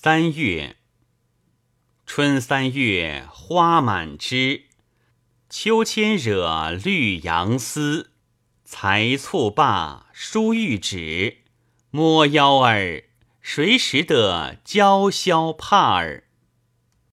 三月春三月花满枝。秋千惹绿杨丝裁促罢书玉指。摸腰儿谁识得娇羞帕儿？